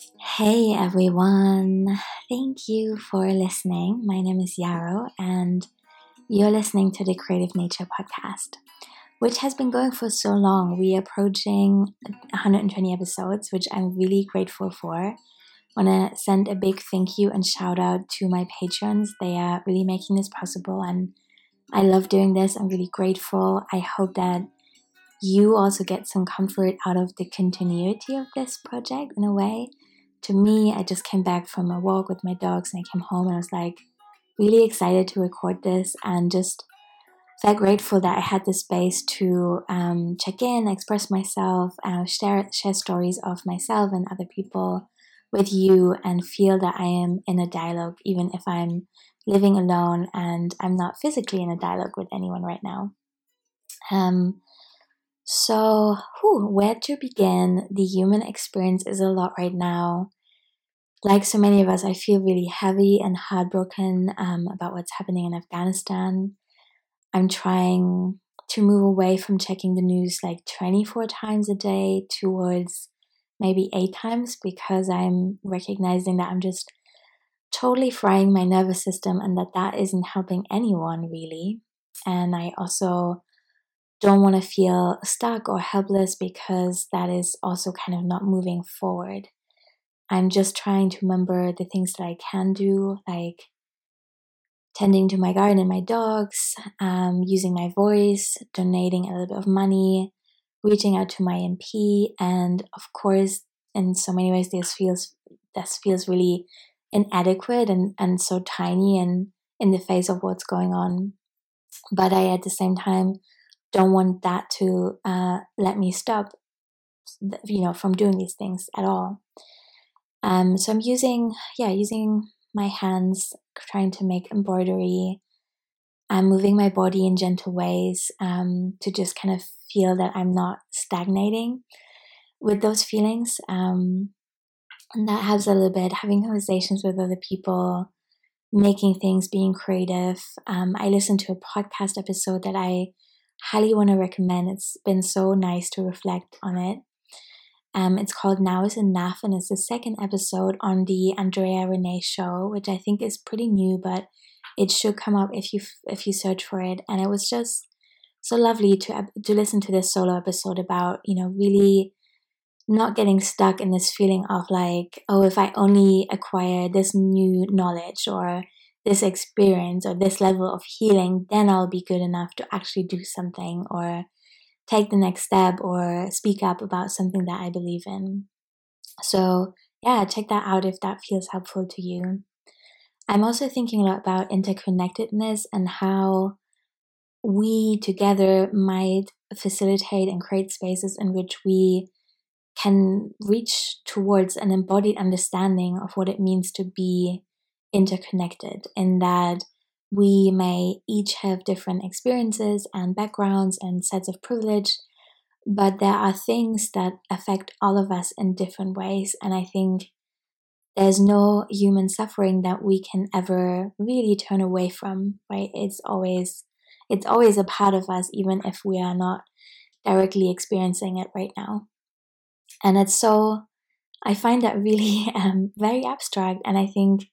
Hey everyone, thank you for listening. My name is Yarrow, and you're listening to the Creative Nature Podcast, which has been going for so long. We're approaching 120 episodes, which I'm really grateful for. I want to send a big thank you and shout out to my patrons. They are really making this possible, and I love doing this. I'm really grateful. I hope that you also get some comfort out of the continuity of this project in a way to me, I just came back from a walk with my dogs and I came home and I was like really excited to record this and just felt grateful that I had the space to um, check in, express myself, uh, share share stories of myself and other people with you, and feel that I am in a dialogue, even if I'm living alone and I'm not physically in a dialogue with anyone right now. Um, so, whew, where to begin? The human experience is a lot right now. Like so many of us, I feel really heavy and heartbroken um, about what's happening in Afghanistan. I'm trying to move away from checking the news like 24 times a day towards maybe eight times because I'm recognizing that I'm just totally frying my nervous system and that that isn't helping anyone really. And I also don't want to feel stuck or helpless because that is also kind of not moving forward. I'm just trying to remember the things that I can do, like tending to my garden and my dogs, um, using my voice, donating a little bit of money, reaching out to my MP, and of course, in so many ways, this feels this feels really inadequate and, and so tiny and in the face of what's going on. But I, at the same time, don't want that to uh, let me stop, you know, from doing these things at all. Um, so I'm using, yeah, using my hands, trying to make embroidery. I'm moving my body in gentle ways um, to just kind of feel that I'm not stagnating with those feelings. Um, and that helps a little bit, having conversations with other people, making things, being creative. Um, I listened to a podcast episode that I highly want to recommend. It's been so nice to reflect on it. Um, it's called Now is Enough, and it's the second episode on the Andréa Ranae show, which I think is pretty new, but it should come up if you if you search for it. And it was just so lovely to to listen to this solo episode about you know really not getting stuck in this feeling of like oh if I only acquire this new knowledge or this experience or this level of healing, then I'll be good enough to actually do something or take the next step or speak up about something that I believe in. So, yeah, check that out if that feels helpful to you. I'm also thinking a lot about interconnectedness and how we together might facilitate and create spaces in which we can reach towards an embodied understanding of what it means to be interconnected, in that we may each have different experiences and backgrounds and sets of privilege, but there are things that affect all of us in different ways. And I think there's no human suffering that we can ever really turn away from, right? It's always it's always a part of us, even if we are not directly experiencing it right now. And it's so I find that really um, very abstract, and I think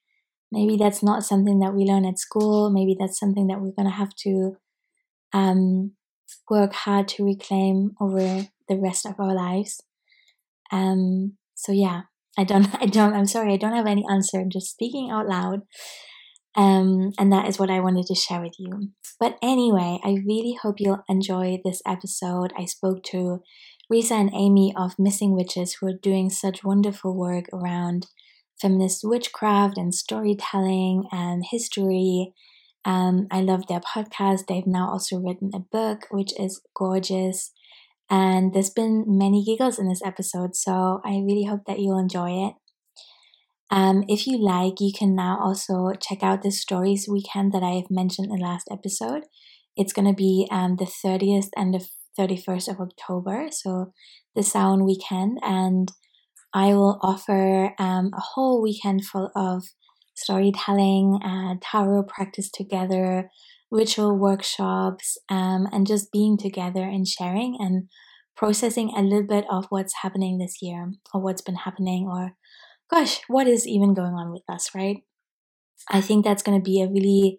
maybe that's not something that we learn at school. Maybe that's something that we're going to have to um, work hard to reclaim over the rest of our lives. Um, so yeah, I don't, I don't, I'm sorry, I don't have any answer. I'm just speaking out loud. Um, and that is what I wanted to share with you. But anyway, I really hope you'll enjoy this episode. I spoke to Risa and Amy of Missing Witches who are doing such wonderful work around feminist witchcraft and storytelling and history. Um, I love their podcast. They've now also written a book, which is gorgeous. And there's been many giggles in this episode, so I really hope that you'll enjoy it. Um, if you like, you can now also check out the stories weekend that I have mentioned in the last episode. It's going to be um, the 30th and the 31st of October, so the Samhain weekend. And I will offer um, a whole weekend full of storytelling, uh, tarot practice together, ritual workshops, um, and just being together and sharing and processing a little bit of what's happening this year or what's been happening or gosh, what is even going on with us, right? I think that's going to be a really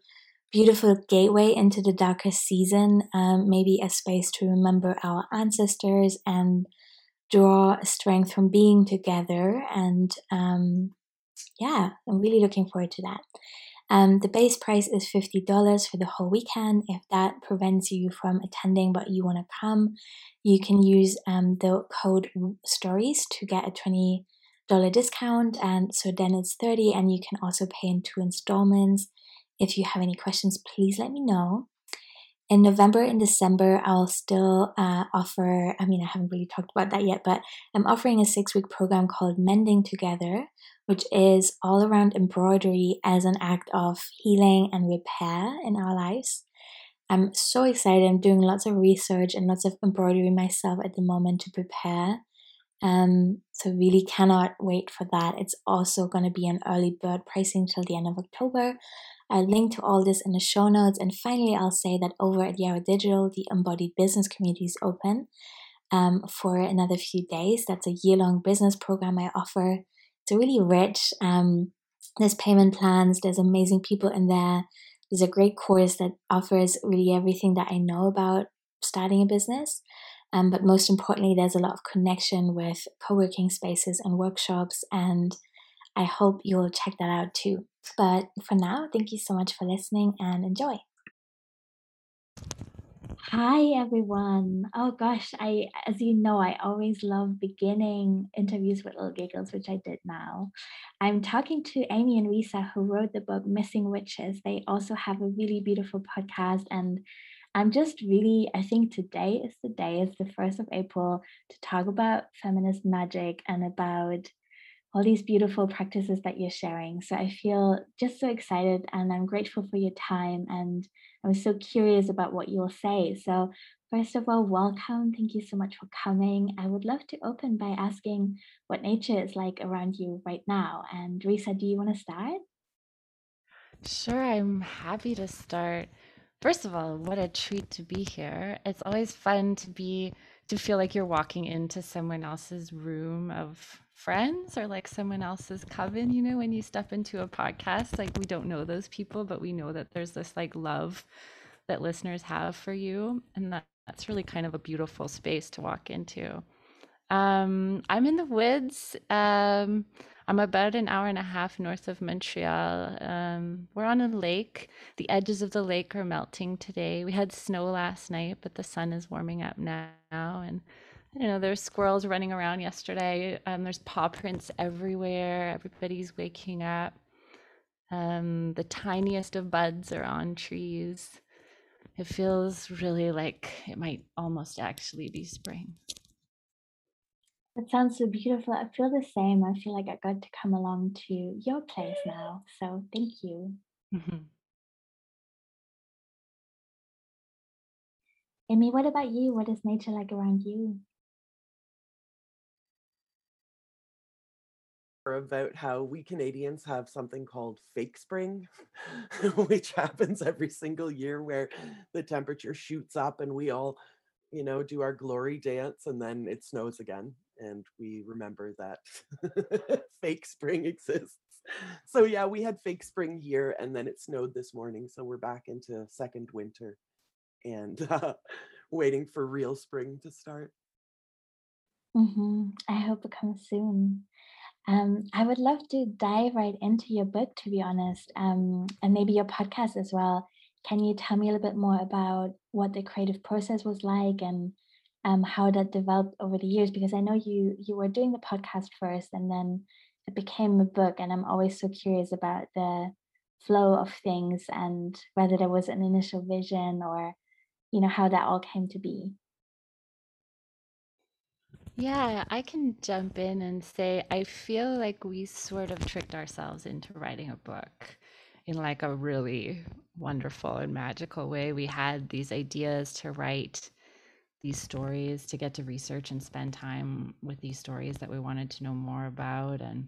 beautiful gateway into the darkest season, um, maybe a space to remember our ancestors and draw strength from being together. And um, yeah, I'm really looking forward to that. Um, the base price is $50 for the whole weekend. If that prevents you from attending but you want to come, you can use um, the code STORIES to get a $20 discount. And so then it's 30 and you can also pay in two installments. If you have any questions, please let me know. In November and December, I'll still uh, offer, I mean, I haven't really talked about that yet, but I'm offering a six week program called Mending Together, which is all around embroidery as an act of healing and repair in our lives. I'm so excited. I'm doing lots of research and lots of embroidery myself at the moment to prepare. Um, so really cannot wait for that. It's also going to be an early bird pricing till the end of October. I'll link to all this in the show notes. And finally, I'll say that over at Yarrow Digital, the Embodied Business Community is open um, for another few days. That's a year long business program I offer. It's really rich. Um, there's payment plans, there's amazing people in there. There's a great course that offers really everything that I know about starting a business. Um, but most importantly, there's a lot of connection with co working spaces and workshops. And I hope you'll check that out too. But for now, thank you so much for listening and enjoy. Hi everyone. Oh gosh, I as you know, I always love beginning interviews with little giggles, which I did now. I'm talking to Amy and Risa who wrote the book Missing Witches. They also have a really beautiful podcast and I'm just really, I think today is the day, it's the first of April to talk about feminist magic and about all these beautiful practices that you're sharing. So I feel just so excited and I'm grateful for your time and I'm so curious about what you'll say. So, first of all, welcome. Thank you so much for coming. I would love to open by asking what nature is like around you right now. And Risa, do you want to start? Sure, I'm happy to start. First of all, what a treat to be here. It's always fun to be to feel like you're walking into someone else's room of friends or like someone else's coven, you know, when you step into a podcast, like we don't know those people, but we know that there's this like love that listeners have for you. And that, that's really kind of a beautiful space to walk into. Um, I'm in the woods. Um, I'm about an hour and a half north of Montreal. Um, we're on a lake. The edges of the lake are melting today. We had snow last night, but the sun is warming up now. And I don't know, there's squirrels running around yesterday. Um, there's paw prints everywhere. Everybody's waking up. Um, the tiniest of buds are on trees. It feels really like it might almost actually be spring. That sounds so beautiful. I feel the same. I feel like I got to come along to your place now. So thank you. Mm-hmm. Amy, what about you? What is nature like around you? About how we Canadians have something called fake spring, which happens every single year where the temperature shoots up and we all, you know, do our glory dance and then it snows again. And we remember that fake spring exists. So, yeah, we had fake spring here and then it snowed this morning. So, we're back into second winter and uh, waiting for real spring to start. Mm-hmm. I hope it comes soon. Um, I would love to dive right into your book, to be honest, um, and maybe your podcast as well. Can you tell me a little bit more about what the creative process was like and um, how that developed over the years? Because I know you you were doing the podcast first, and then it became a book, and I'm always so curious about the flow of things and whether there was an initial vision or you know how that all came to be. Yeah, I can jump in and say I feel like we sort of tricked ourselves into writing a book in like a really wonderful and magical way. We had these ideas to write these stories, to get to research and spend time with these stories that we wanted to know more about and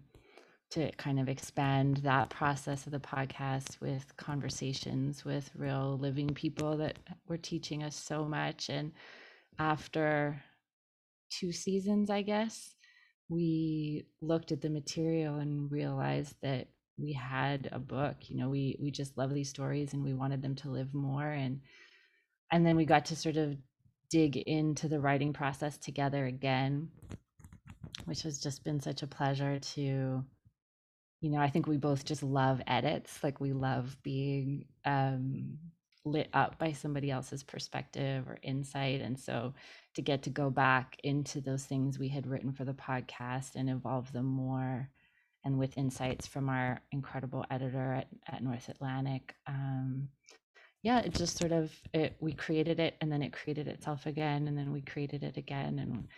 to kind of expand that process of the podcast with conversations with real living people that were teaching us so much and after two seasons, I guess, we looked at the material and realized that we had a book you know we we just love these stories and we wanted them to live more and and then we got to sort of dig into the writing process together again which has just been such a pleasure to you know i think we both just love edits like we love being um lit up by somebody else's perspective or insight and so to get to go back into those things we had written for the podcast and evolve them more and with insights from our incredible editor at, at north atlantic um, yeah it just sort of it we created it and then it created itself again and then we created it again and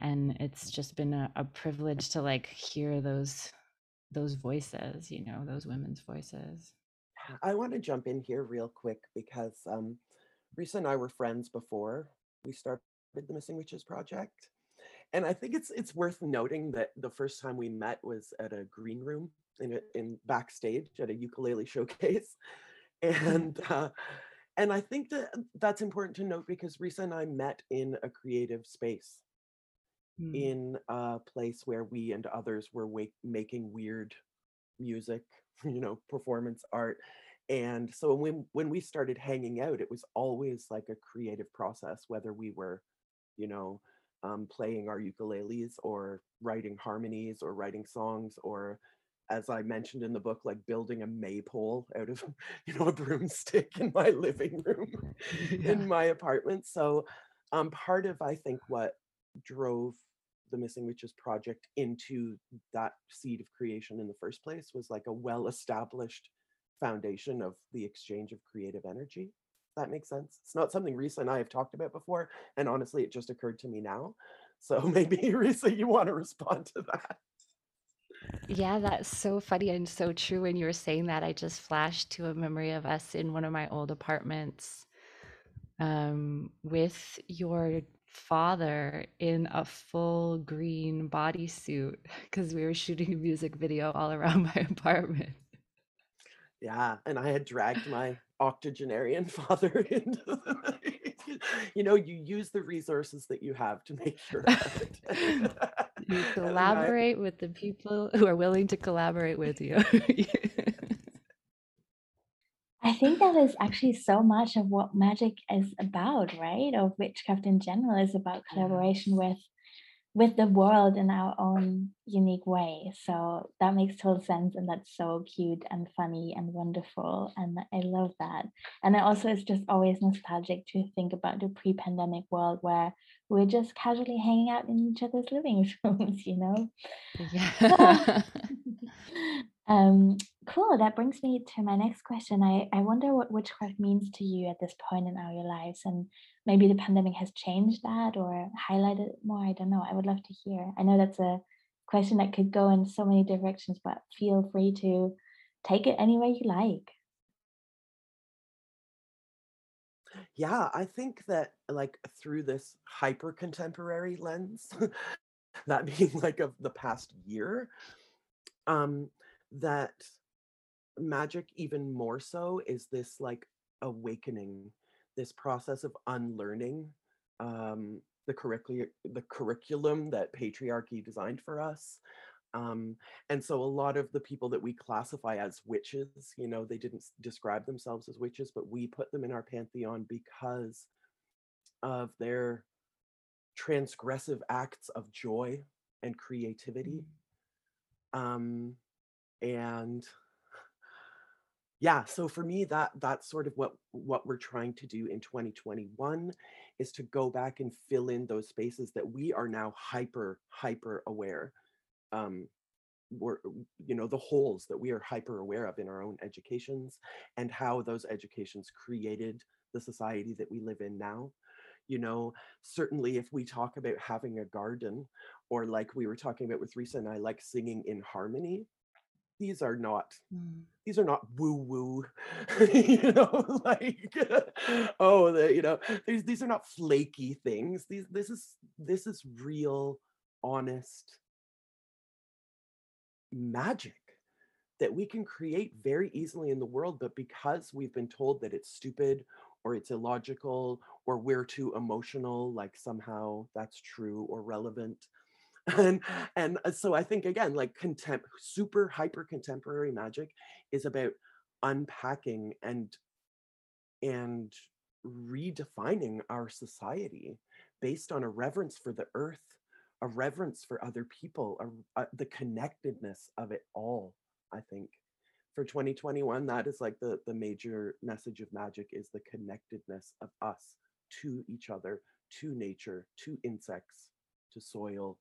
and it's just been a, a privilege to like hear those those voices you know those women's voices I want to jump in here real quick because um, Risa and I were friends before we started the Missing Witches project, and I think it's it's worth noting that the first time we met was at a green room in a, in backstage at a ukulele showcase, and uh, and I think that that's important to note because Risa and I met in a creative space, Mm. in a place where we and others were wake, making weird music, you know, performance art. And so when when we started hanging out, it was always like a creative process, whether we were, you know, um, playing our ukuleles or writing harmonies or writing songs or as I mentioned in the book, like building a maypole out of, you know, a broomstick in my living room yeah in my apartment. So um, part of I think what drove the Missing Witches project into that seed of creation in the first place was like a well-established foundation of the exchange of creative energy. That makes sense. It's not something Risa and I have talked about before, and honestly, it just occurred to me now. So maybe Risa, you want to respond to that? Yeah, that's so funny and so true. When you were saying that, I just flashed to a memory of us in one of my old apartments um, with your father in a full green bodysuit because we were shooting a music video all around my apartment. Yeah, and I had dragged my octogenarian father into the you know, you use the resources that you have to make art. You And I collaborate with the people who are willing to collaborate with you. Think that is actually so much of what magic is about, right? Or witchcraft in general is about collaboration with with the world in our own unique way. So that makes total sense and that's so cute and funny and wonderful. And I love that. And it also is just always nostalgic to think about the pre-pandemic world where we're just casually hanging out in each other's living rooms, you know? Yeah. um, cool. That brings me to my next question. I, I wonder what witchcraft means to you at this point in our lives, and maybe the pandemic has changed that or highlighted it more. I don't know. I would love to hear. I know that's a question that could go in so many directions, but feel free to take it any way you like. Yeah, I think that like through this hyper contemporary lens, that being like of the past year, um, that magic even more so is this like awakening, this process of unlearning um, the curriculum, the curriculum that patriarchy designed for us. Um, and so a lot of the people that we classify as witches, you know, they didn't describe themselves as witches, but we put them in our pantheon because of their transgressive acts of joy and creativity. Um, and yeah, so for me, that that's sort of what what we're trying to do in 2021 is to go back and fill in those spaces that we are now hyper hyper aware. Um, we're you know the holes that we are hyper aware of in our own educations and how those educations created the society that we live in now you know certainly if we talk about having a garden or like we were talking about with Risa and I like singing in harmony these are not Mm. these are not woo woo you know like oh the you know these these are not flaky things these this is this is real honest magic that we can create very easily in the world, but because we've been told that it's stupid or it's illogical or we're too emotional, like somehow that's true or relevant, and and uh, so i think again like contem super hyper contemporary magic is about unpacking and and redefining our society based on a reverence for the earth a reverence for other people a, a, the connectedness of it all i think. For 2021 that is like the the major message of magic is the connectedness of us to each other to nature to insects to soil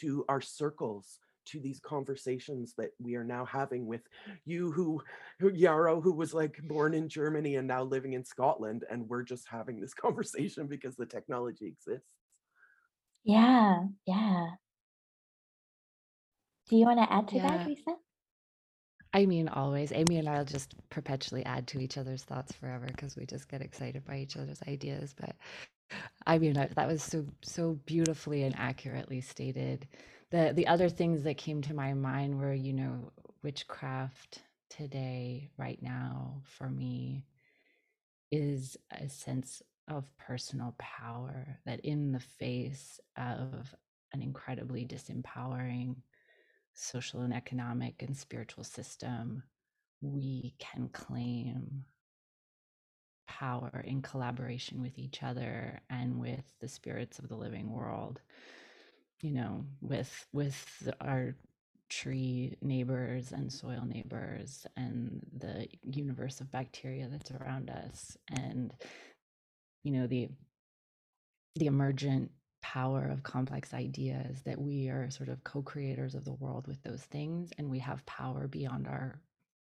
to our circles to these conversations that we are now having with you who, who Yarrow who was like born in Germany and now living in Scotland and we're just having this conversation because the technology exists. Yeah, yeah. Do you want to add to Yeah. that, Risa? I mean, always. Amy and I'll just perpetually add to each other's thoughts forever because we just get excited by each other's ideas. But I mean, that was so so beautifully and accurately stated. The the other things that came to my mind were, you know, witchcraft today, right now, for me, is a sense of personal power that in the face of an incredibly disempowering social and economic and spiritual system, we can claim power in collaboration with each other and with the spirits of the living world you know with with our tree neighbors and soil neighbors and the universe of bacteria that's around us and you know the the emergent power of complex ideas that we are sort of co-creators of the world with those things and we have power beyond our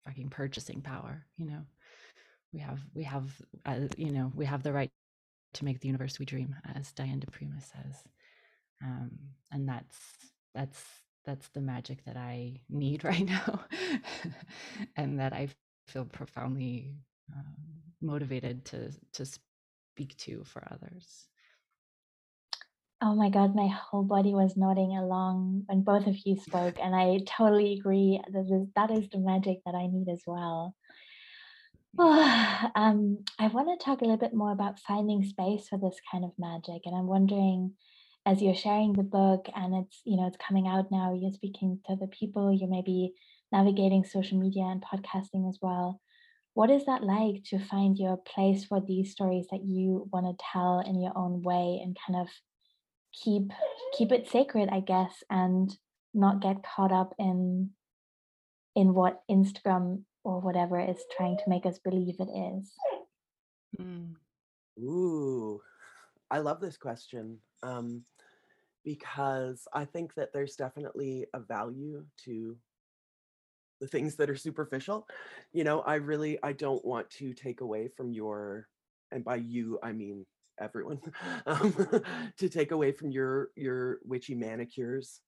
fucking purchasing power you know we have we have uh, you know we have the right to make the universe we dream as Diane di Prima says um, and that's that's that's the magic that i need right now and that i feel profoundly um, motivated to to speak to for others Oh my God, my whole body was nodding along when both of you spoke, and I totally agree. That is, that is the magic that I need as well. um, I want to talk a little bit more about finding space for this kind of magic, and I'm wondering, as you're sharing the book and it's you know it's coming out now, you're speaking to the people, you're maybe navigating social media and podcasting as well. What is that like to find your place for these stories that you want to tell in your own way and kind of keep keep it sacred, I guess, and not get caught up in in what Instagram or whatever is trying to make us believe it is. Mm. Ooh, I love this question um, because I think that there's definitely a value to the things that are superficial. You know, I really I don't want to take away from your, and by you I mean everyone, um, to take away from your your witchy manicures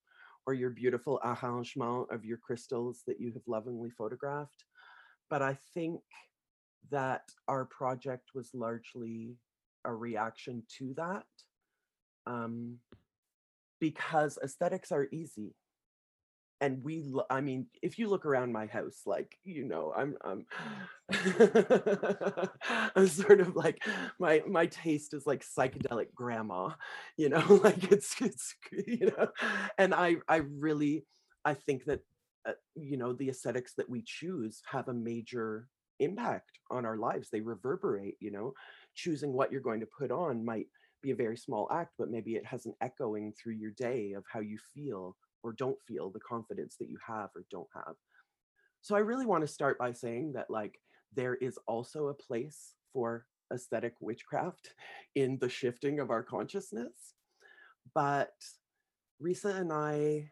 or your beautiful arrangement of your crystals that you have lovingly photographed. But I think that our project was largely a reaction to that um, because aesthetics are easy. And we lo- i mean if you look around my house like you know i'm i'm i'm sort of like my my taste is like psychedelic grandma you know like it's it's you know and i i really i think that uh, you know the aesthetics that we choose have a major impact on our lives they reverberate you know choosing what you're going to put on might be a very small act but maybe it has an echoing through your day of how you feel or don't feel the confidence that you have or don't have. So I really want to start by saying that like there is also a place for aesthetic witchcraft in the shifting of our consciousness. But Risa and I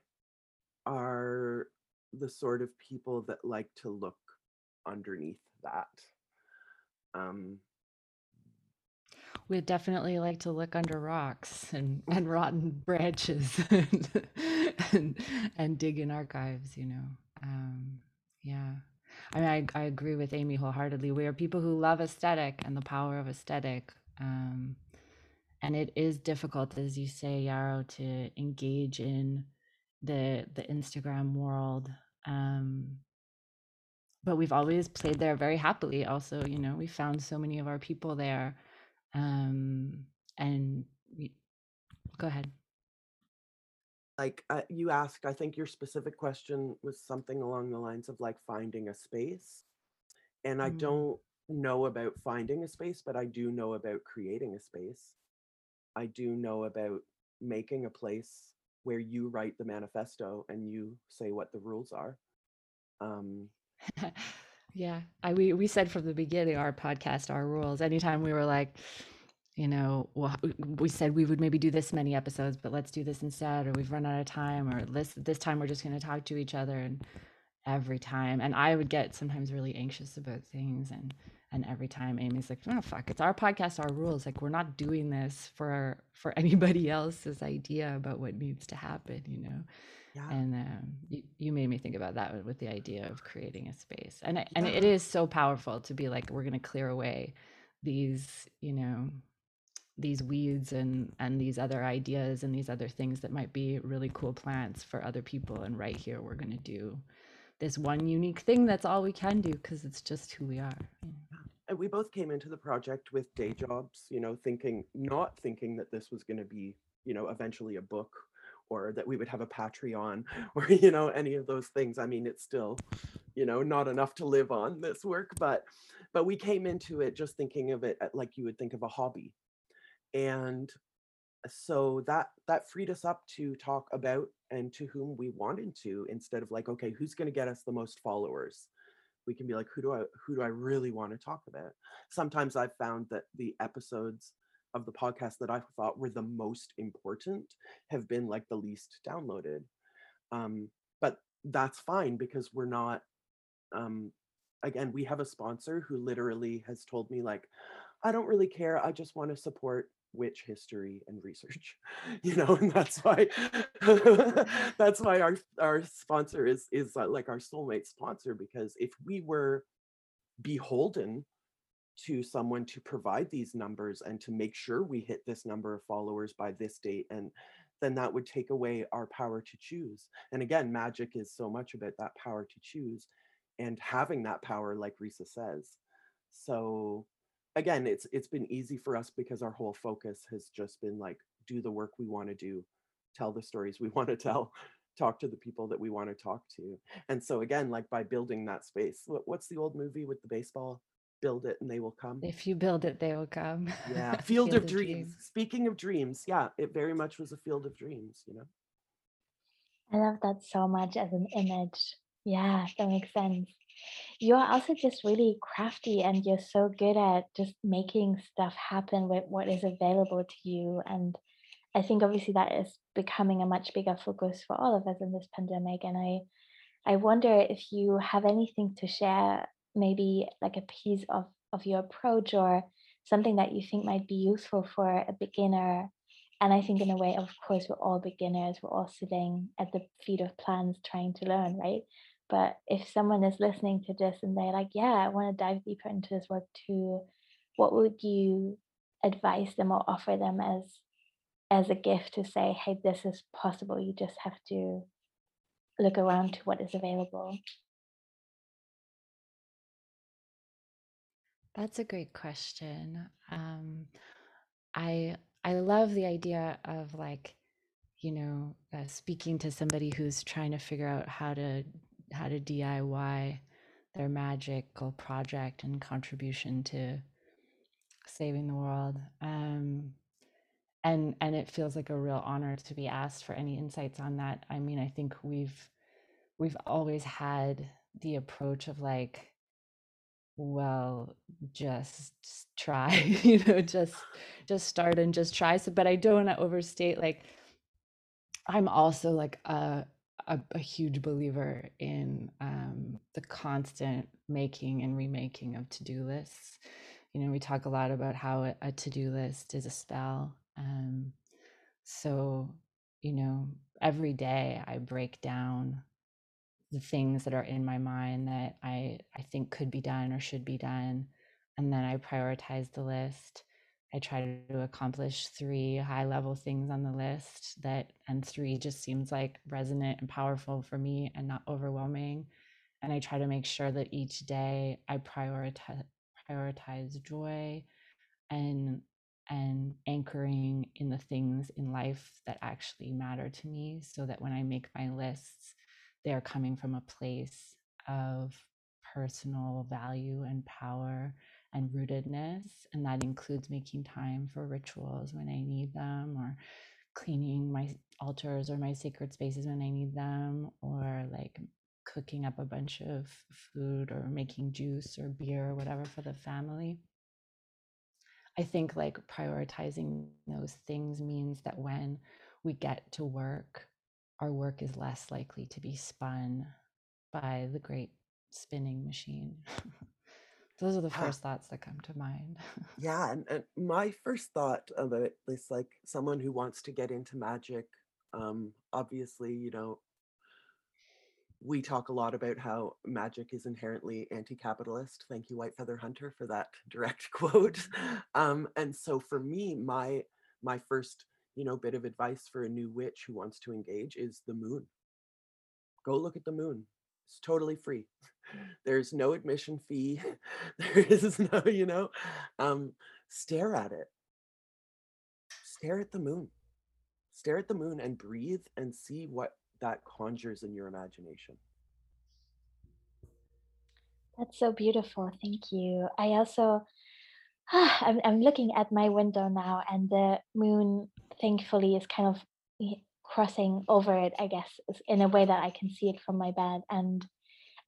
are the sort of people that like to look underneath that. Um, We'd definitely like to look under rocks and, and rotten branches and, and and dig in archives, you know. Um, yeah. I mean, I, I agree with Amy wholeheartedly. We are people who love aesthetic and the power of aesthetic. Um, and it is difficult, as you say, Yarrow, to engage in the the Instagram world. Um, but we've always played there very happily. Also, you know, we found so many of our people there um, and we, go ahead. like uh, you asked, I think your specific question was something along the lines of like finding a space. And I Mm. don't know about finding a space, but I do know about creating a space. I do know about making a place where you write the manifesto and you say what the rules are. Um, Yeah, I we we said from the beginning our podcast, our rules. Anytime we were like, you know, well, we said we would maybe do this many episodes, but let's do this instead, or we've run out of time, or this this time we're just going to talk to each other, and every time, and I would get sometimes really anxious about things, and and every time Amy's like, oh fuck, it's our podcast, our rules. Like we're not doing this for for anybody else's idea about what needs to happen, you know yeah, and um, you, you made me think about that with- the idea of creating a space and it, and it is so powerful to be like we're going to clear away these you know these weeds and and these other ideas and these other things that might be really cool plants for other people and right here we're going to do this one unique thing that's all we can do because it's just who we are you know. We both came into the project with day jobs, you know, thinking, not thinking that this was going to be, you know, eventually a book or that we would have a Patreon or, you know, any of those things. I mean, it's still, you know, not enough to live on this work, but, but we came into it just thinking of it like you would think of a hobby. And so that that freed us up to talk about and to whom we wanted to instead of like okay who's going to get us the most followers we can be like who do i who do i really want to talk about? Sometimes i've found that the episodes of the podcast that i thought were the most important have been like the least downloaded. Um but that's fine because we're not um again we have a sponsor who literally has told me like i don't really care i just want to support witch history and research you know and that's why that's why our our sponsor is is uh, like our soulmate sponsor because if we were beholden to someone to provide these numbers and to make sure we hit this number of followers by this date and then that would take away our power to choose. And again magic is so much about that power to choose and having that power like risa says. So again it's it's been easy for us because our whole focus has just been like do the work we want to do tell the stories we want to tell talk to the people that we want to talk to. And so again like by building that space what, what's the old movie with the baseball build it and they will come if you build it they will come. Yeah field, of, dreams. speaking of dreams yeah it very much was a field of dreams you know? I love that so much as an image. Yeah, that makes sense. You're also just really crafty and you're so good at just making stuff happen with what is available to you. And I think obviously that is becoming a much bigger focus for all of us in this pandemic. And I I wonder if you have anything to share, maybe like a piece of, of your approach or something that you think might be useful for a beginner. And I think, in a way, of course, we're all beginners, we're all sitting at the feet of plants trying to learn, right? But if someone is listening to this and they're like, yeah, I want to dive deeper into this work too, what would you advise them or offer them as as a gift to say, hey, this is possible. You just have to look around to what is available. That's a great question. Um, I I love the idea of like, you know, uh, speaking to somebody who's trying to figure out how to how to DIY their magical project and contribution to saving the world. Um, and and it feels like a real honor to be asked for any insights on that. I mean, I think we've we've always had the approach of like well just try you know just just start and just try so but i don't want to overstate like i'm also like a, a a huge believer in um the constant making and remaking of to-do lists you know we talk a lot about how a, to-do list is a spell um so you know every day i break down the things that are in my mind that I I think could be done or should be done and then I prioritize the list. I try to accomplish 3 high level things on the list that and 3 just seems like resonant and powerful for me and not overwhelming and I try to make sure that each day I prioritize prioritize joy and and anchoring in the things in life that actually matter to me so that when I make my lists, they're coming from a place of personal value and power and rootedness. And that includes making time for rituals when I need them, or cleaning my altars or my sacred spaces when I need them, or like cooking up a bunch of food or making juice or beer or whatever for the family. I think like prioritizing those things means that when we get to work, our work is less likely to be spun by the great spinning machine. Those are the first thoughts that come to mind. Yeah, and, and my first thought of it is like someone who wants to get into magic. Um, obviously, you know, we talk a lot about how magic is inherently anti-capitalist. Thank you, White Feather Hunter, for that direct quote. Um, and so for me, my my first, you know, bit of advice for a new witch who wants to engage is the moon. Go look at the moon. It's totally free. There's no admission fee. There is no, you know, um, stare at it. Stare at the moon. Stare at the moon and breathe and see what that conjures in your imagination. That's so beautiful. Thank you. I also, I'm, I'm looking at my window now, and the moon, thankfully, is kind of crossing over it, I guess, in a way that I can see it from my bed. And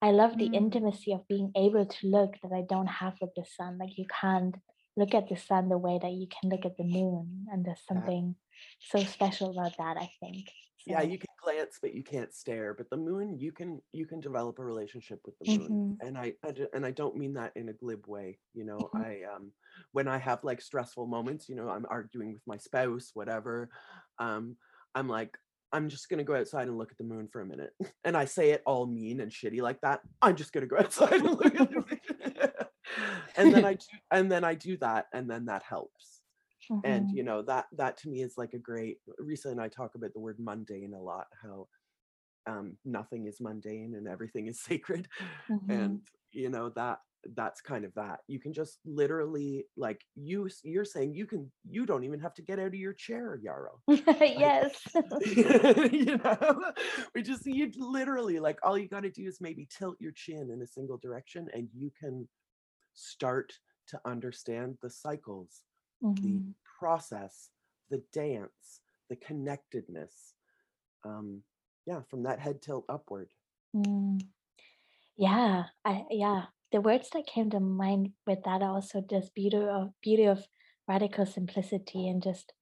I love the Mm. intimacy of being able to look that I don't have with the sun. Like you can't look at the sun the way that you can look at the moon. And there's Yeah. something so special about that, I think. Yeah, you can glance, but you can't stare. But the moon, you can you can develop a relationship with the moon, mhm, and I and I don't mean that in a glib way. You know, mhm, I um when I have like stressful moments, you know, I'm arguing with my spouse, whatever. Um, I'm like, I'm just gonna go outside and look at the moon for a minute, and I say it all mean and shitty like that. I'm just gonna go outside and look at the moon. and then I do, and then I do that, and then that helps and mhm, you know that that to me is like a great Risa and I talk about the word mundane a lot how um nothing is mundane and everything is sacred mhm. and you know that that's kind of that you can just literally like you you're saying you can you don't even have to get out of your chair yarrow Yes. you know we just you literally like all you got to do is maybe tilt your chin in a single direction and you can start to understand the cycles the Mhm, process, the dance, the connectedness. Um, yeah, from that head tilt upward. mm. Yeah, I yeah. The words that came to mind with that are also just beauty of beauty of radical simplicity and just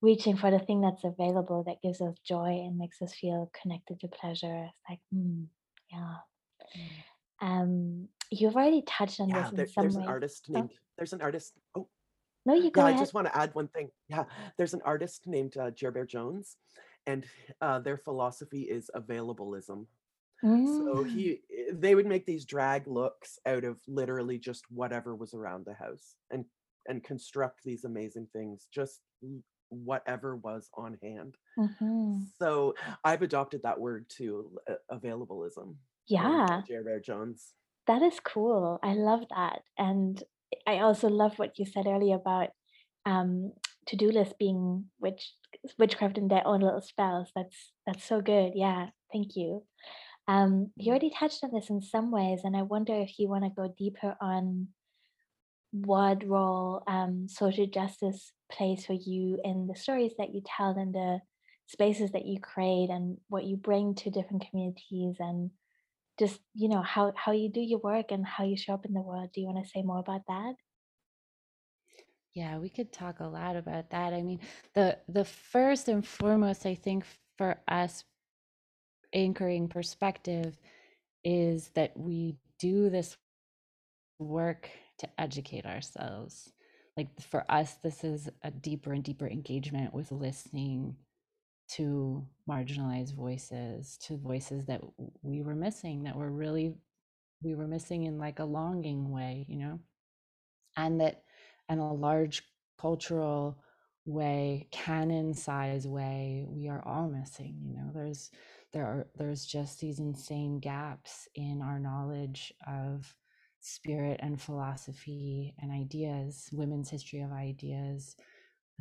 reaching for the thing that's available that gives us joy and makes us feel connected to pleasure. It's like, mm, yeah. Mm. Um, you've already touched on this Yeah, in there, some there's an artist Oh, named, there's an artist. Oh, no, you go. yeah, go I just want to add one thing. Yeah, there's an artist named uh, Gerbert Jones, and uh, their philosophy is availabilism. So Mm, he, eh, they would make these drag looks out of literally just whatever was around the house, and and construct these amazing things, just whatever was on hand. hmm So I've adopted that word too, uh, availabilism uh, Yeah. J. Jones. That is cool. I love that. And I also love what you said earlier about um to-do list being witch witchcraft in their own little spells. That's that's so good. Yeah. Thank you. Um you already touched on this in some ways, and I wonder if you want to go deeper on what role um social justice plays for you in the stories that you tell and the spaces that you create and what you bring to different communities and just, you know, how how you do your work and how you show up in the world. Do you wanna say more about that? Yeah, we could talk a lot about that. I mean, the the first and foremost, I think for us anchoring perspective is that we do this work to educate ourselves. Like for us, this is a deeper and deeper engagement with listening to marginalized voices, to voices that we were missing, that were really, we were missing in like a longing way, you know? And that in a large cultural way, canon size way, we are all missing, you know? There's, there are, there's just these insane gaps in our knowledge of spirit and philosophy and ideas, women's history of ideas,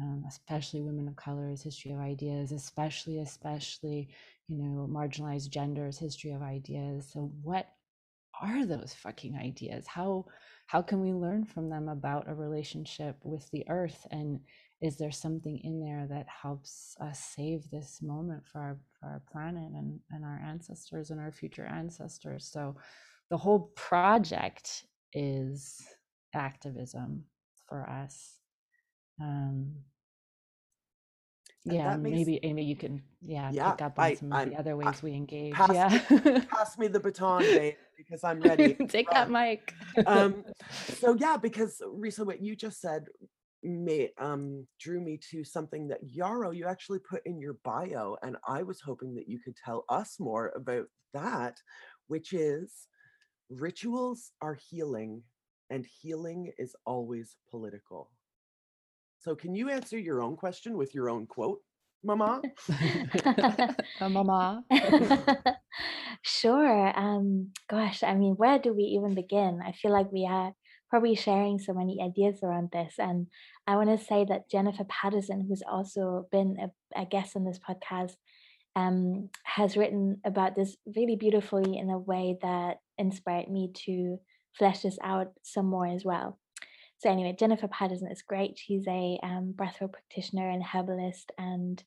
um, especially women of color's history of ideas, especially, especially, you know, marginalized genders' history of ideas. So, what are those fucking ideas? How how can we learn from them about a relationship with the earth? And is there something in there that helps us save this moment for our our planet and, and our ancestors and our future ancestors? So the whole project is activism for us. Um, yeah, makes, maybe Amy, you can yeah, yeah pick up on I, some of I'm, the other ways I, we engage. Pass, yeah, pass me the baton, babe, because I'm ready. Take that mic. um, so yeah, because Risa, what you just said may um drew me to something that Yarrow you actually put in your bio, and I was hoping that you could tell us more about that, which is rituals are healing, and healing is always political. So can you answer your own question with your own quote, Mama? uh, mama. sure. Um, gosh, I mean, where do we even begin? I feel like we are probably sharing so many ideas around this. And I want to say that Jennifer Patterson, who's also been a, a guest on this podcast, um, has written about this really beautifully in a way that inspired me to flesh this out some more as well. So anyway, Jennifer Patterson is great. She's a um, breathwork practitioner and herbalist, and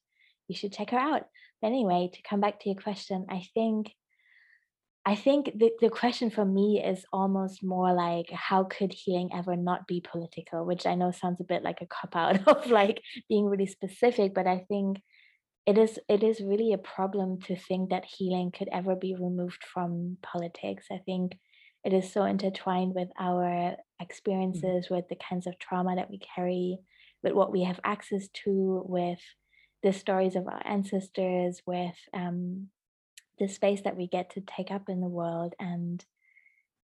you should check her out. But anyway, to come back to your question, I think I think the, the question for me is almost more like how could healing ever not be political, which I know sounds a bit like a cop out of like being really specific, but I think it is it is really a problem to think that healing could ever be removed from politics. I think it is so intertwined with our mm. experiences, mm-hmm. with the kinds of trauma that we carry, with what we have access to, with the stories of our ancestors, with um, the space that we get to take up in the world. And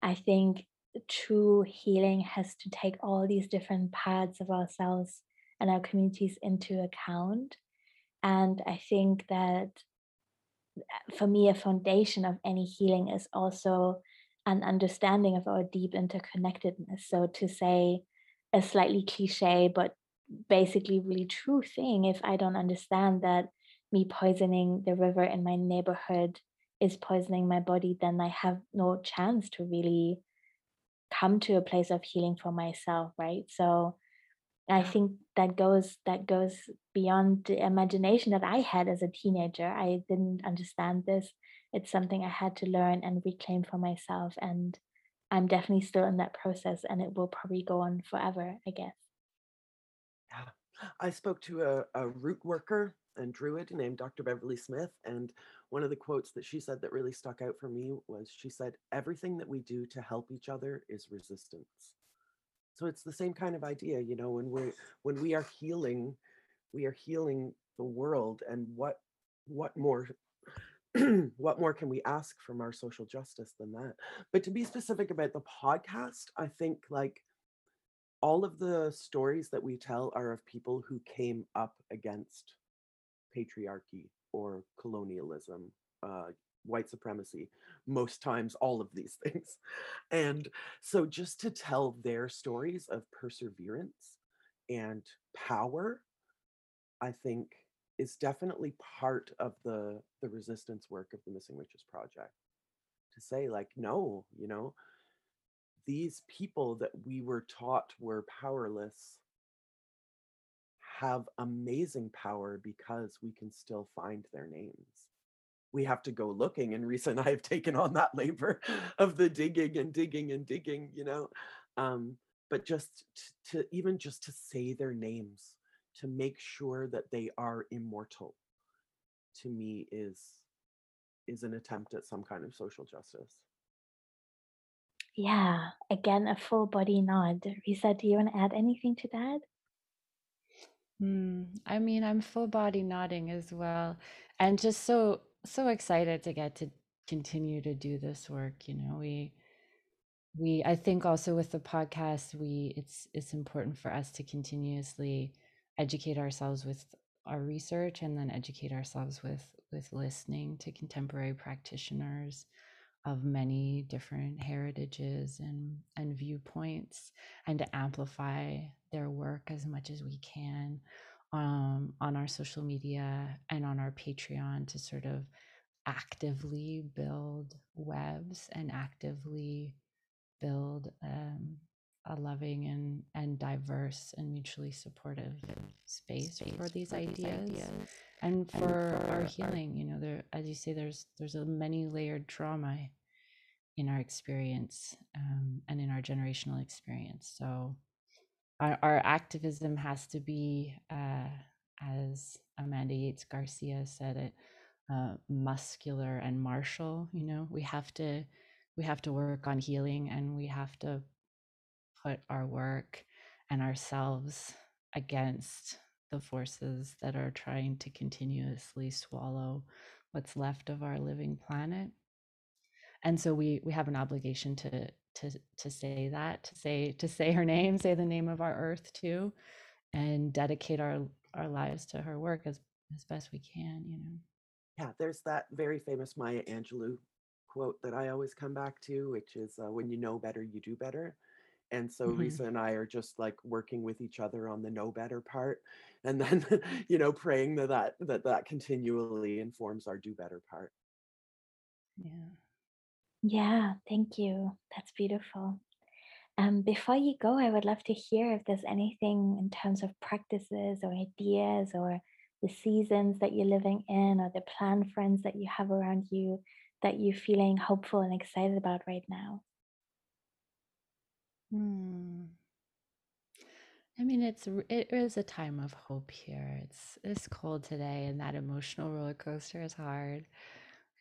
I think true healing has to take all these different parts of ourselves and our communities into account. And I think that uh, for me, a foundation of any healing is also an understanding of our deep interconnectedness. So, to say a slightly cliche, but basically really true thing, if I don't understand that me poisoning the river in my neighborhood is poisoning my body, then I have no chance to really come to a place of healing for myself, right? So, I think that goes that goes beyond the imagination that I had as a teenager. I didn't understand this it's something I had to learn and reclaim for myself. And I'm definitely still in that process and it will probably go on forever, I guess. Yeah. I spoke to a, a root worker and druid named Dr. Beverly Smith. And one of the quotes that she said that really stuck out for me was she said, Everything that we do to help each other is resistance. So it's the same kind of idea, you know, when we're when we are healing, we are healing the world. And what what more what more can we ask from our social justice than that? But to be specific about the podcast, I think like all of the stories that we tell are of people who came up against patriarchy or colonialism, uh, white supremacy, most times all of these things. And so just to tell their stories of perseverance and power, I think is definitely part of the the resistance work of the missing witches project to say like no you know these people that we were taught were powerless have amazing power because we can still find their names. We have to go looking and Risa and I have taken on that labor of the digging and digging and digging you know? Um but just to, to even just to say their names to make sure that they are immortal to me is is an attempt at some kind of social justice. Yeah again a full body nod. Risa do you want to add anything to that mm, i mean i'm full body nodding as well and just so so excited to get to continue to do this work you know we we i think also with the podcast we it's it's important for us to continuously educate ourselves with our research and then educate ourselves with with listening to contemporary practitioners of many different heritages and, and viewpoints and to amplify their work as much as we can um, on our social media and on our Patreon to sort of actively build webs and actively build um, a loving and, and diverse and mutually supportive space for these ideas and for, and for our healing our... you know there as you say there's there's a many layered trauma in our experience um, and in our generational experience. So our, our activism has to be uh, as amanda yates garcia said it uh, muscular and martial you know? We have to we have to work on healing and we have to put our work and ourselves against the forces that are trying to continuously swallow what's left of our living planet. And so we we have an obligation to to to say that to say to say her name say the name of our earth too and dedicate our our lives to her work as as best we can you know yeah there's that very famous maya angelou quote that i always come back to which is uh, when you know better you do better and so mm-hmm. Risa and I are just like working with each other on the know better part, and then you know praying that that that, that continually informs our do better part. Yeah. Yeah, thank you. That's beautiful. Um, before you go, I would love to hear if there's anything in terms of practices or ideas or the seasons that you're living in or the plan friends that you have around you that you're feeling hopeful and excited about right now. Hmm. I mean, it's it is a time of hope here. It's it's cold today, and that emotional roller coaster is hard.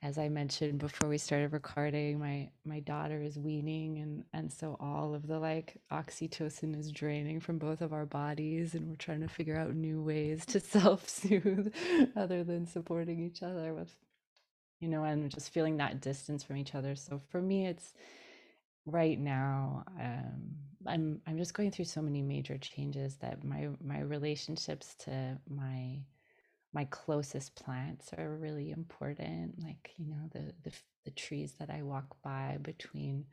As I mentioned before we started recording, my my daughter is weaning, and and so all of the like oxytocin is draining from both of our bodies, and we're trying to figure out new ways to self soothe, other than supporting each other with, you know, and just feeling that distance from each other. So for me, it's right now um, i'm i'm just going through so many major changes that my my relationships to my my closest plants are really important like you know the the, the trees that i walk by between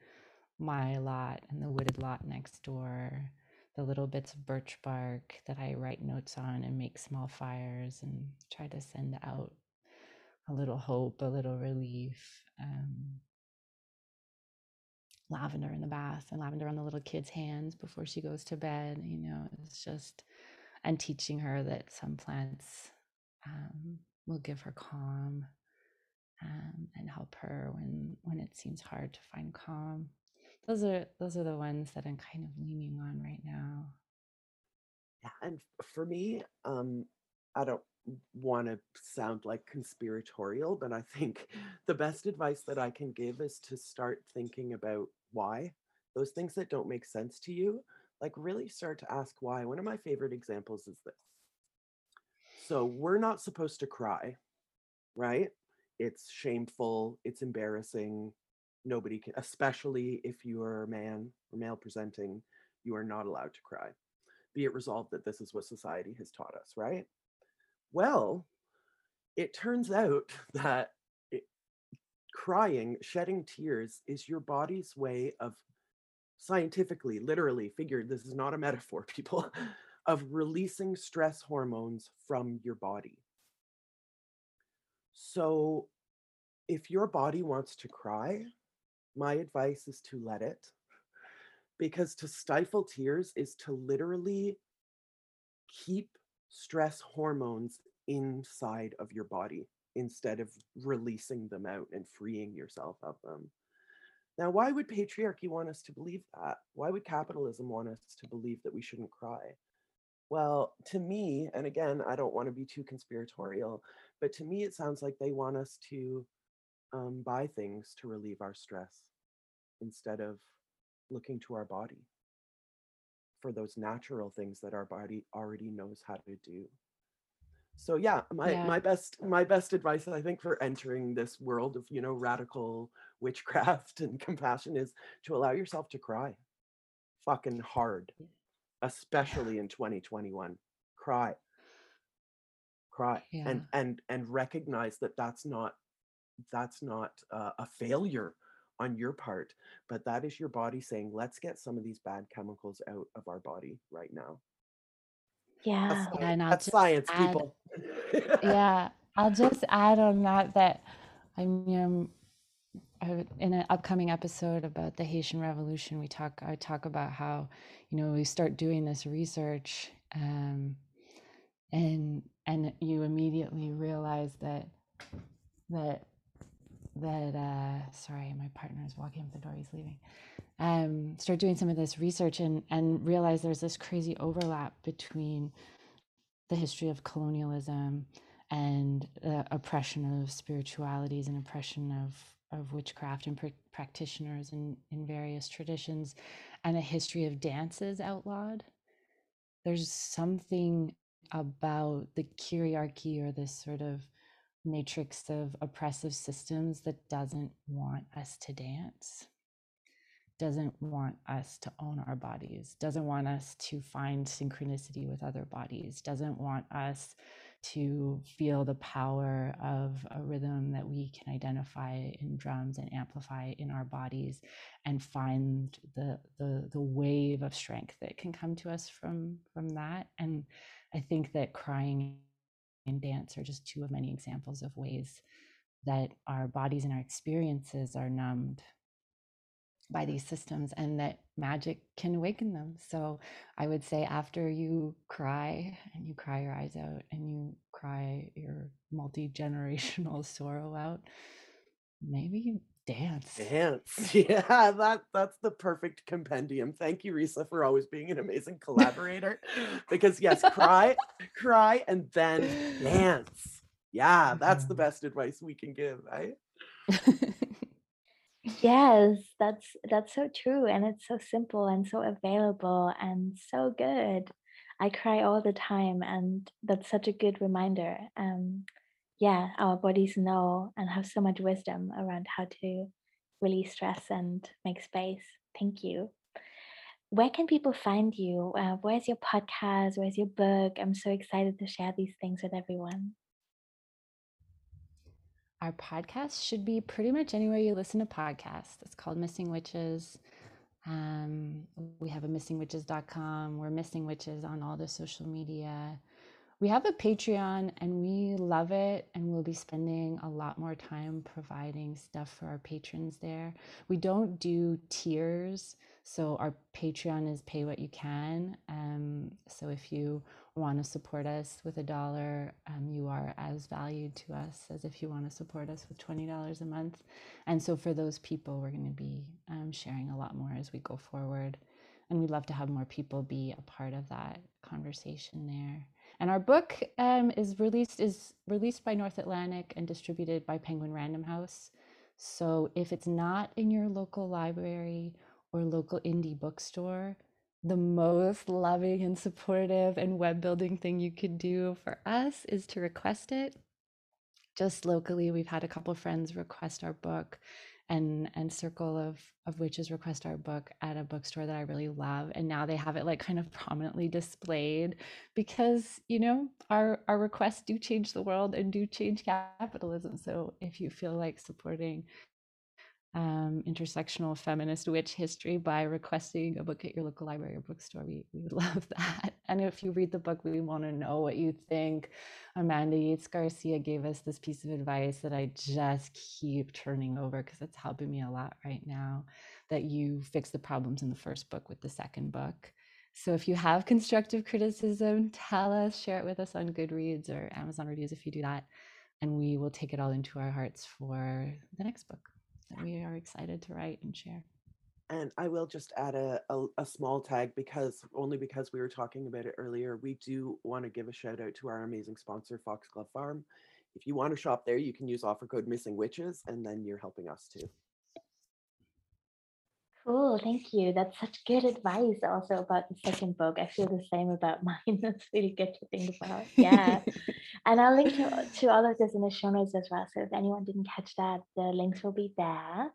my lot and the wooded lot next door the little bits of birch bark that i write notes on and make small fires and try to send out a little hope a little relief um, lavender in the bath and lavender on the little kid's hands before she goes to bed. You know, it's just, and teaching her that some plants um, will give her calm um, and help her when when it seems hard to find calm. Those are those are the ones that I'm kind of leaning on right now. Yeah, and for me, um, I don't want to sound like conspiratorial, but I think the best advice that I can give is to start thinking about why those things that don't make sense to you like really start to ask why one of my favorite examples is this so we're not supposed to cry right? It's shameful it's embarrassing. Nobody can especially if you are a man or male presenting you are not allowed to cry. Be it resolved that this is what society has taught us right? Well it turns out that crying, shedding tears is your body's way of scientifically, literally figured, this is not a metaphor, people, of releasing stress hormones from your body. So if your body wants to cry, my advice is to let it. Because to stifle tears is to literally keep stress hormones inside of your body instead of releasing them out and freeing yourself of them. Now, why would patriarchy want us to believe that? Why would capitalism want us to believe that we shouldn't cry? Well, to me, and again, I don't want to be too conspiratorial, but to me, it sounds like they want us to um, buy things to relieve our stress instead of looking to our body for those natural things that our body already knows how to do. So yeah my yeah. my best my best advice i think for entering this world of you know radical witchcraft and compassion is to allow yourself to cry fucking hard especially in 2021 cry cry yeah. and and and recognize that that's not that's not uh, a failure on your part, but that is your body saying, let's get some of these bad chemicals out of our body right now. Yeah. That's, Yeah, science, and I'll that's just science add, people. yeah, I'll just add on that that I mean, I- in an upcoming episode about the Haitian Revolution, we talk. I talk about how, you know, we start doing this research, um, and and you immediately realize that that that uh sorry my partner is walking up the door he's leaving um start doing some of this research and and realize there's this crazy overlap between the history of colonialism and uh, oppression of spiritualities and oppression of of witchcraft and pr- practitioners in in various traditions and a history of dances outlawed. There's something about the kyriarchy or this sort of matrix of oppressive systems that doesn't want us to dance doesn't want us to own our bodies doesn't want us to find synchronicity with other bodies doesn't want us to feel the power of a rhythm that we can identify in drums and amplify in our bodies and find the the the wave of strength that can come to us from from that. And i think that crying and dance are just two of many examples of ways that our bodies and our experiences are numbed by these systems and that magic can awaken them. So I would say after you cry and you cry your eyes out and you cry your multi generational sorrow out, maybe you dance. Dance. Yeah, that that's the perfect compendium. Thank you, Risa, for always being an amazing collaborator. because yes, cry, cry, and then dance. Yeah, that's the mm-hmm. best advice we can give, right? Yes, that's that's so true and it's so simple and so available and so good. I cry all the time and that's such a good reminder. Um yeah, our bodies know and have so much wisdom around how to release stress and make space. Thank you. Where can people find you? Uh, where's your podcast? Where's your book? I'm so excited to share these things with everyone. Our podcast should be pretty much anywhere you listen to podcasts. It's called Missing Witches. Um, we have a missingwitches.com. We're Missing Witches on all the social media. We have a Patreon and we love it, and we'll be spending a lot more time providing stuff for our patrons there. We don't do tiers, so our Patreon is pay what you can. Um, so if you want to support us with a dollar, um, you are as valued to us as if you want to support us with $20 a month. And so for those people, we're going to be um, sharing a lot more as we go forward. And we'd love to have more people be a part of that conversation there. And our book um, is released is released by North Atlantic and distributed by Penguin Random House. So if it's not in your local library or local indie bookstore, the most loving and supportive and web building thing you could do for us is to request it. Just locally, we've had a couple friends request our book and and circle of of witches request our book at a bookstore that i really love and now they have it like kind of prominently displayed because you know our our requests do change the world and do change capitalism so if you feel like supporting um, intersectional feminist witch history by requesting a book at your local library or bookstore. We, we would love that. And if you read the book, we want to know what you think. Amanda Yates Garcia gave us this piece of advice that I just keep turning over because it's helping me a lot right now that you fix the problems in the first book with the second book. So if you have constructive criticism, tell us, share it with us on Goodreads or Amazon reviews if you do that. And we will take it all into our hearts for the next book that we are excited to write and share. And I will just add a, a, a small tag because only because we were talking about it earlier, we do want to give a shout out to our amazing sponsor, Foxglove Farm. If you want to shop there, you can use offer code Missing Witches, and then you're helping us too. Cool, thank you. That's such good advice also about the second book. I feel the same about mine. That's really good to think about. Yeah. and I'll link to, to all of this in the show notes as well. So if anyone didn't catch that, the links will be there.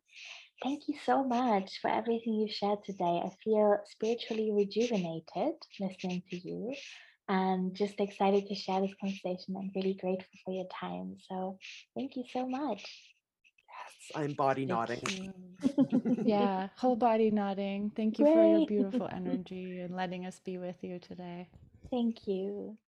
Thank you so much for everything you've shared today. I feel spiritually rejuvenated listening to you and just excited to share this conversation. I'm really grateful for your time. So thank you so much. I'm body Thank nodding. Yeah, whole body nodding. Thank you for your beautiful energy and letting us be with you today. Thank you.